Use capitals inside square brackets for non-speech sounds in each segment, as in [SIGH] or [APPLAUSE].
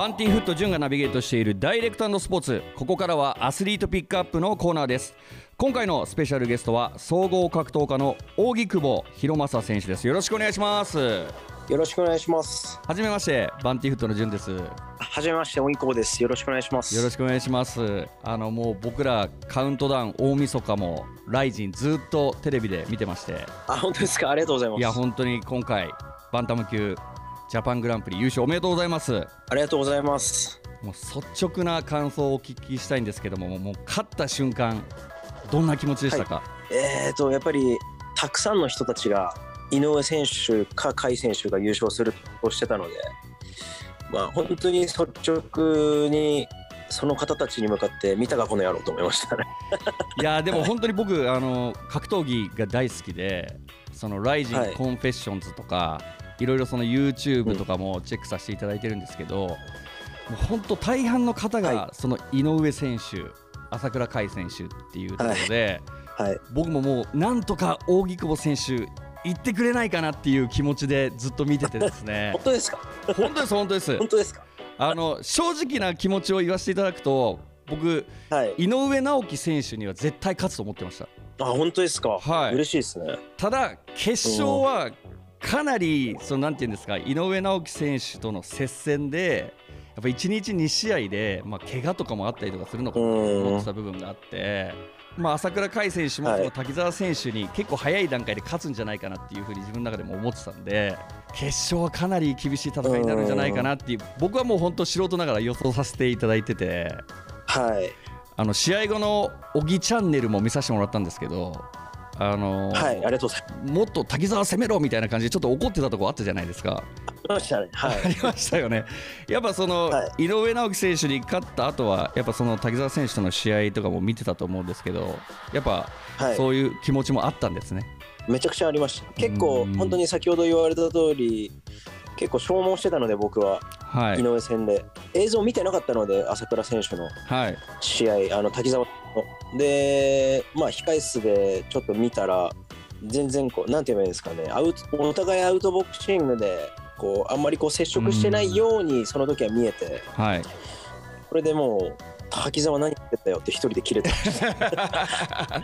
バンティフット潤がナビゲートしているダイレクトスポーツここからはアスリートピックアップのコーナーです今回のスペシャルゲストは総合格闘家の扇久保博正選手ですよろしくお願いしますよろしくお願いします。はじめましてバンティフットの潤ですよはじめまして、おいこぼです。よろしくお願いします。ろしくお願いしますあのもう僕らカウントダウン大晦日もライジンずっとテレビで見てましてあ、本当ですか？ありがとうございます。いや本当に今回バンタム級ジャパングランプリ優勝おめでとうございますありがとうございます。もう率直な感想をお聞きしたいんですけどももう勝った瞬間どんな気持ちでしたか、えーと、やっぱりたくさんの人たちが井上選手か甲斐選手が優勝するとしてたので、まあ本当に率直にその方たちに向かって見たかこの野郎と思いましたね。[LAUGHS] いやでも本当に僕あの格闘技が大好きでその RIZIN はい CONFESSIONS とか、い、ろいろその YouTube とかもチェックさせていただいてるんですけど、もう本当大半の方が、はその井上選手朝倉海選手っていうところで、はい。僕ももうなんとか扇久保選手行ってくれないかなっていう気持ちでずっと見ててですね [LAUGHS] 本当ですか？本当です本当です本当ですか？あの正直な気持ちを言わせていただくと僕はい。井上直樹選手には絶対勝つと思ってましたあ、本当ですか？はい嬉しいですね。ただ決勝はかなりそのなんていうんですか井上直樹選手との接戦でやっぱ1日2試合で、まあ、怪我とかもあったりとかするのかなと思ってた部分があって、まあ、朝倉海選手もはいその滝沢選手に結構早い段階で勝つんじゃないかなっていうふうに自分の中でも思ってたんで決勝はかなり厳しい戦いになるんじゃないかなっていう僕はもう本当素人ながら予想させていただいててはい。あの試合後の小木チャンネルも見させてもらったんですけど。あのはい。ありがとうございます。もっと滝沢攻めろみたいな感じでちょっと怒ってたとこあったじゃないですか。ありましたね。はい。ありましたよね。やっぱその、は井上直樹選手に勝った後はやっぱその滝沢選手との試合とかも見てたと思うんですけどやっぱはい。そういう気持ちもあったんですね。めちゃくちゃありました結構うん本当に先ほど言われた通り結構消耗してたので僕ははい。井上戦で、映像見てなかったので朝倉選手の。はい。試合あの滝沢の。でまあ控え室でちょっと見たら全然こうなんて言えばいいんですかね。アウトお互いアウトボクシングでこうあんまりこう接触してないようにその時は見えて。はい。これでもう滝沢何言ってたよって一人で切れてました [LAUGHS]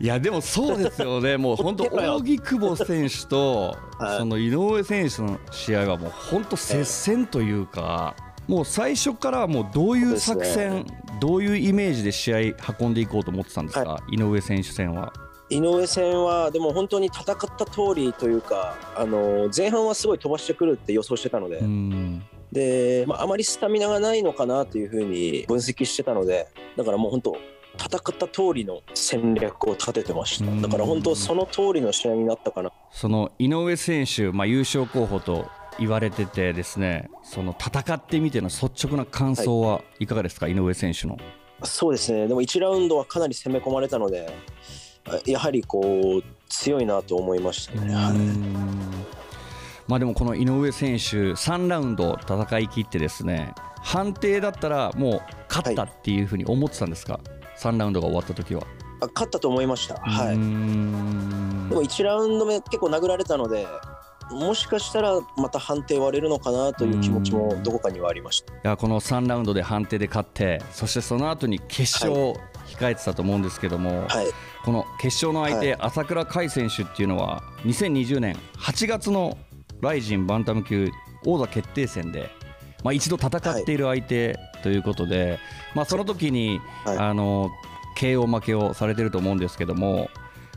いやでもそうですよね。もう本当 [LAUGHS] 扇久保選手と [LAUGHS] はいその井上選手の試合はもう本当接戦というか。もう最初からもうどういう作戦、どういうイメージで試合運んでいこうと思ってたんですか、井上選手戦は。井上戦はでも本当に戦った通りというかあの前半はすごい飛ばしてくるって予想してたので、うんで、まあ、あまりスタミナがないのかなというふうに分析してたのでだからもう本当戦った通りの戦略を立ててましうん。ただから本当その通りの試合になったかな。その井上選手、まあ、優勝候補と言われててですねその戦ってみての率直な感想はいかがですか、井上選手の。そうですね。でも1ラウンドはかなり攻め込まれたのであやはりこう強いなと思いましたね、まあでもこの井上選手3ラウンド戦い切ってですね判定だったらもう勝ったっていうふうに思ってたんですか、3ラウンドが終わった時は。あ勝ったと思いました、はい、ん。でも1ラウンド目結構殴られたのでもしかしたらまた判定割れるのかなという気持ちもどこかにはありました。いやこの3ラウンドで判定で勝ってそしてその後に決勝を控えてたと思うんですけども、はい。この決勝の相手、は朝倉海選手っていうのは2020年8月のライジンバンタム級王座決定戦で、まあ、一度戦っている相手ということで、まあ、その時に、はい。あの KO 負けをされてると思うんですけども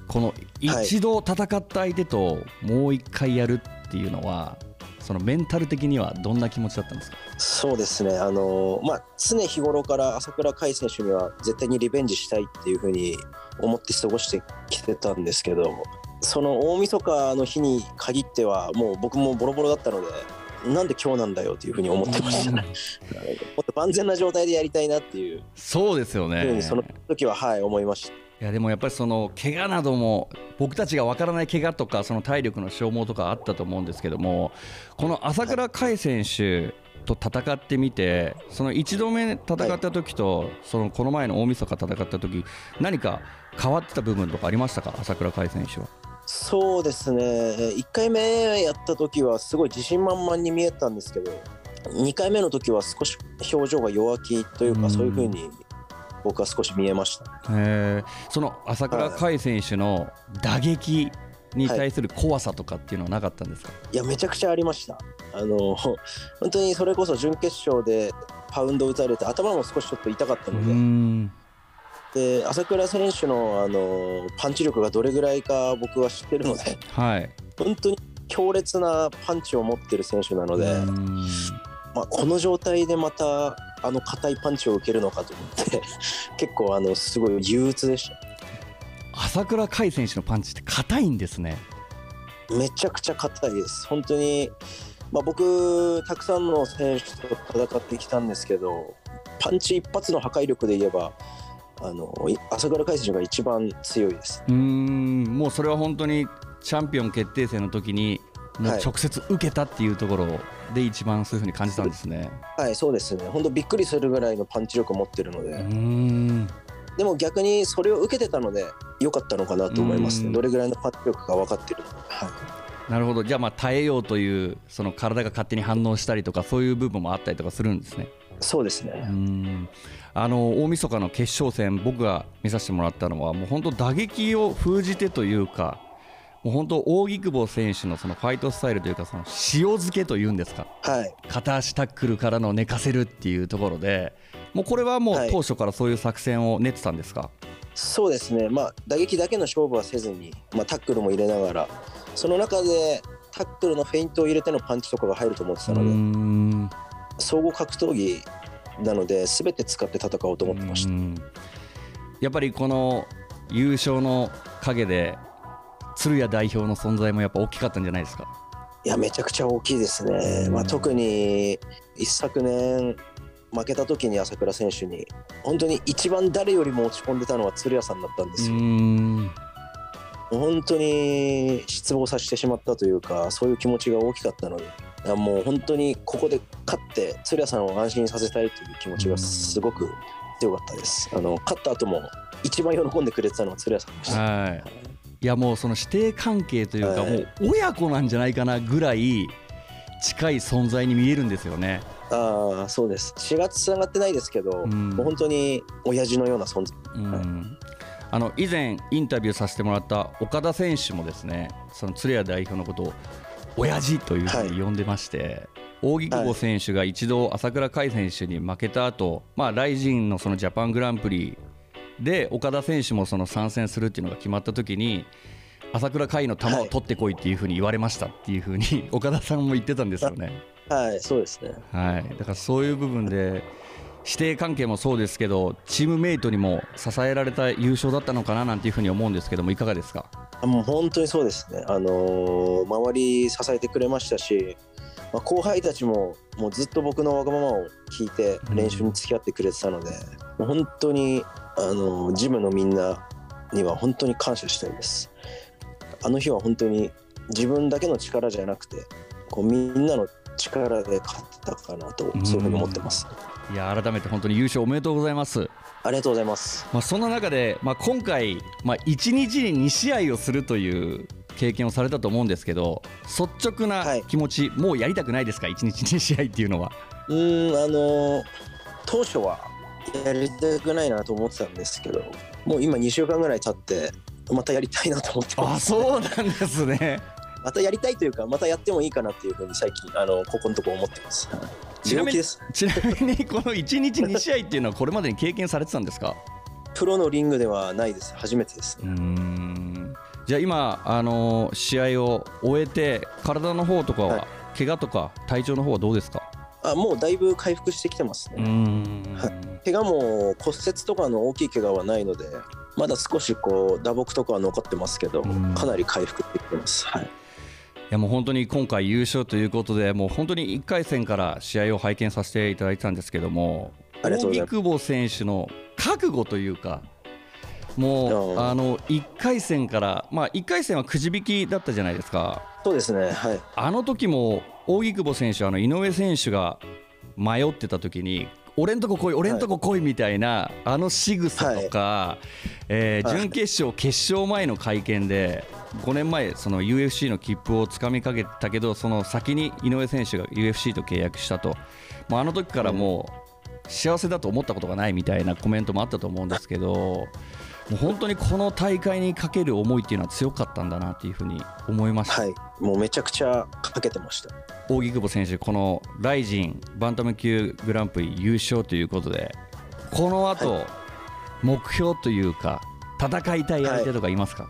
この一度戦った相手ともう一回やるっていうのはそのメンタル的にはどんな気持ちだったんですか？そうですね、あのまあ、常日頃から朝倉海選手には絶対にリベンジしたいっていうふうに思って過ごしてきてたんですけど、その大晦日の日に限っては、もう僕もボロボロだったので、なんで今日なんだよっていうふうに思ってましたね。もっと万全な状態でやりたいなっていうそうですよねに、その時は、はい、思いました。いやでもやっぱりその怪我なども僕たちが分からない怪我とかその体力の消耗とかあったと思うんですけどもこの朝倉海選手と戦ってみてその1度目戦った時とそのこの前の大晦日戦った時何か変わってた部分とかありましたか？朝倉海選手は。そうですね、1回目やった時はすごい自信満々に見えたんですけど、2回目の時は少し表情が弱気というか、うん。そういうふうに僕は少し見えました。えー。その朝倉海選手の打撃に対する怖さとかっていうのはなかったんですか、い。やめちゃくちゃありました。あの本当にそれこそ準決勝でパウンド打たれて頭も少しちょっと痛かったうので、んで朝倉選手のあのパンチ力がどれぐらいか僕は知ってるのではい。本当に強烈なパンチを持ってる選手なので、うん。まあ、この状態でまたあの硬いパンチを受けるのかと思って [LAUGHS] 結構あのすごい憂鬱でした。朝倉海選手のパンチって硬いんですね。めちゃくちゃ硬いです。本当に、まあ、僕たくさんの選手と戦ってきたんですけどパンチ一発の破壊力で言えばあのい朝倉海選手が一番強いです。うん。もうそれは本当にチャンピオン決定戦の時にもうはい。直接受けたっていうところで一番そういうふうに感じたんですね。はいそうですね。本当びっくりするぐらいのパンチ力を持ってるので、うん。でも逆にそれを受けてたので良かったのかなと思いますうん。ねどれぐらいのパンチ力が分かってるので、はい。なるほど。じゃあまあ耐えようというその体が勝手に反応したりとかそういう部分もあったりとかするんですね。そうですうね、ん。あの大晦日の決勝戦僕が見させてもらったのはもう本当打撃を封じてというかもう本当扇久保選手のそのファイトスタイルというかその塩漬けというんですかはい。片足タックルからの寝かせるっていうところでもうこれはもうはい。当初からそういう作戦を練ってたんですか、そうですね、まあ、打撃だけの勝負はせずに、まあ、タックルも入れながら、その中でタックルのフェイントを入れてのパンチとかが入ると思ってたので、ん総合格闘技なので、すべて使って戦おうと思ってました。うんやっぱりこの優勝の陰で鶴谷代表の存在もやっぱ大きかったんじゃないですか？いや、めちゃくちゃ大きいですね、まあ、特に一昨年、負けた時に朝倉選手に、本当に一番誰よりも落ち込んでたのは鶴谷さんだったんですよ。本当に失望させてしまったというかそういう気持ちが大きかったのでいやもう本当にここで勝って鶴谷さんを安心させたいという気持ちがすごく強かったです。あの勝った後も一番喜んでくれてたのは鶴谷さんでした。はい。いやもうその師弟関係というか、はい。もう親子なんじゃないかなぐらい近い存在に見えるんですよね。ああそうです。血がつながってないですけど、うん。もう本当に親父のような存在。うん。あの以前インタビューさせてもらった岡田選手もですねその鶴谷代表のことを親父というふうに呼んでまして、扇久保選手が一度朝倉海選手に負けた後、まあライジンのそのジャパングランプリで岡田選手もその参戦するっていうのが決まった時に朝倉海の球を取ってこいっていうふうに言われましたっていうふうに [LAUGHS] 岡田さんも言ってたんですよね。はい。そうですね。はい、だからそういう部分で師弟関係もそうですけどチームメイトにも支えられた優勝だったのかななんていうふうに思うんですけどもいかがですか？あもう本当にそうですね、あのー周り支えてくれましたし、まあ、後輩たちももうずっと僕のわがままを聞いて練習に付き合ってくれてたので、もう本当に、あのージムのみんなには本当に感謝したいです。あの日は本当に自分だけの力じゃなくてこうみんなの力で勝ったかなとそういうふうに思ってます。いや改めて本当に優勝おめでとうございます、ありがとうございます。まあ、そんな中で、まあ、今回、まあ、1日に2試合をするという経験をされたと思うんですけど率直なはい気持ち、もうやりたくないですか？1日2試合っていうのは。うーんあのー当初はやりたくないなと思ってたんですけどもう今2週間ぐらい経ってまたやりたいなと思ってますあそうなんですね。またやりたいというかまたやってもいいかなっていうふうに最近あのここのところ思ってます。ちなみにちなみにこの1日2試合っていうのはこれまでに経験されてたんですか？プロのリングではないです。初めてです。うーん。じゃあ今、あのー試合を終えて体の方とかは、はい。怪我とか体調の方はどうですか？あもうだいぶ回復してきてますね、怪我も骨折とかの大きい怪我はないのでまだ少しこう打撲とかは残ってますけどうん。かなり回復できてます。はいいやもう本当に今回優勝ということでもう本当に1回戦から試合を拝見させていただいたんですけどもありがとうございます。荻久保選手の覚悟というかもうあの1回戦から、まあ、1回戦はくじ引きだったじゃないですか。そうですね。はい。あの時も荻久保選手あの井上選手が迷ってた時に俺んとこ来い俺んとこ来いみたいな、あの仕草とか、えーはい。準決勝決勝前の会見で5年前その UFC の切符をつかみかけたけどその先に井上選手が UFC と契約したと、まあ、あの時からもう幸せだと思ったことがないみたいなコメントもあったと思うんですけどもう本当にこの大会にかける思いっていうのは強かったんだなっていうふうに思いました、はい。もうめちゃくちゃかけてました。扇久保選手このライジンバンタム級グランプリ優勝ということでこの後、は目標というか戦いたい相手とかいますか、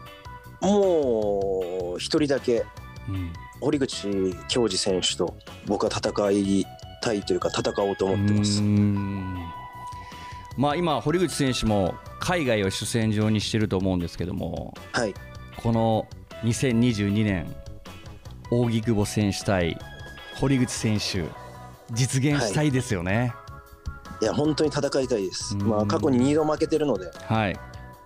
もう一人だけうん。堀口恭司選手と僕は戦いたいというか戦おうと思ってます。まあ今堀口選手も海外を主戦場にしてると思うんですけどもはい。この2022年扇久保選手対堀口選手実現したいですよね。い。や本当に戦いたいです。うん。まあ過去に2度負けてるのではい、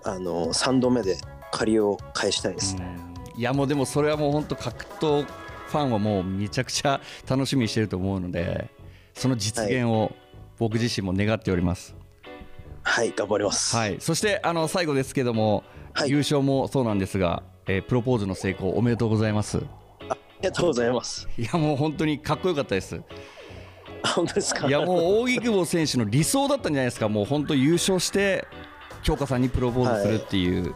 あの3度目で借りを返したいですね。いやもうでもそれはもう本当格闘ファンはもうめちゃくちゃ楽しみにしてると思うのでその実現を僕自身も願っております。はい頑張ります。はい、そしてあの最後ですけども、はい。優勝もそうなんですが、えープロポーズの成功おめでとうございます。ありがとうございます。いやもう本当にかっこよかったです。あ本当ですか？いやもう扇久保選手の理想だったんじゃないですか。もう本当優勝して京香さんにプロポーズするっていう。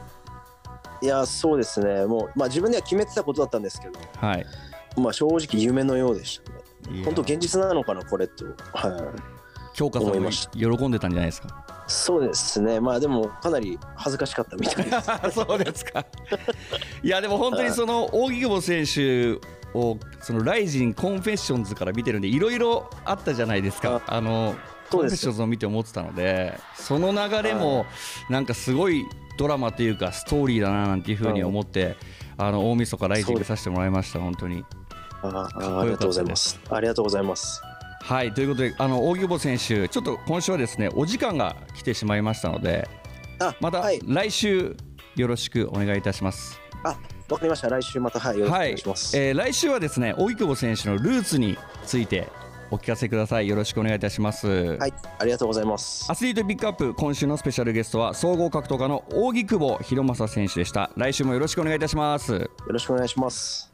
い。やそうですね。もうまあ自分では決めてたことだったんですけど。はい。まあ正直夢のようでしたね。本当現実なのかなこれとはい京香さんも思いまし喜んでたんじゃないですか？そうですね。まあでもかなり恥ずかしかったみたいです。[LAUGHS] そうですか。いやでも本当にその扇久保選手をその RIZIN CONFESSIONS から見てるんでいろいろあったじゃないですか。あの CONFESSIONS を見て思ってたのでその流れもなんかすごいドラマというかストーリーだななんていうふうに思ってあの大晦日 RIZIN 見させてもらいました本当に。あありがとうございます。ありがとうございますはいということであの扇久保選手ちょっと今週はですねお時間が来てしまいましたのであまたはい。来週よろしくお願いいたします。あわかりました。来週またはいよろしくお願いします、えー来週はですね荻久保選手のルーツについてお聞かせください。よろしくお願いいたします、はい、ありがとうございます。アスリートピックアップ今週のスペシャルゲストは総合格闘家の扇久保博正選手でした。来週もよろしくお願いいたします。よろしくお願いします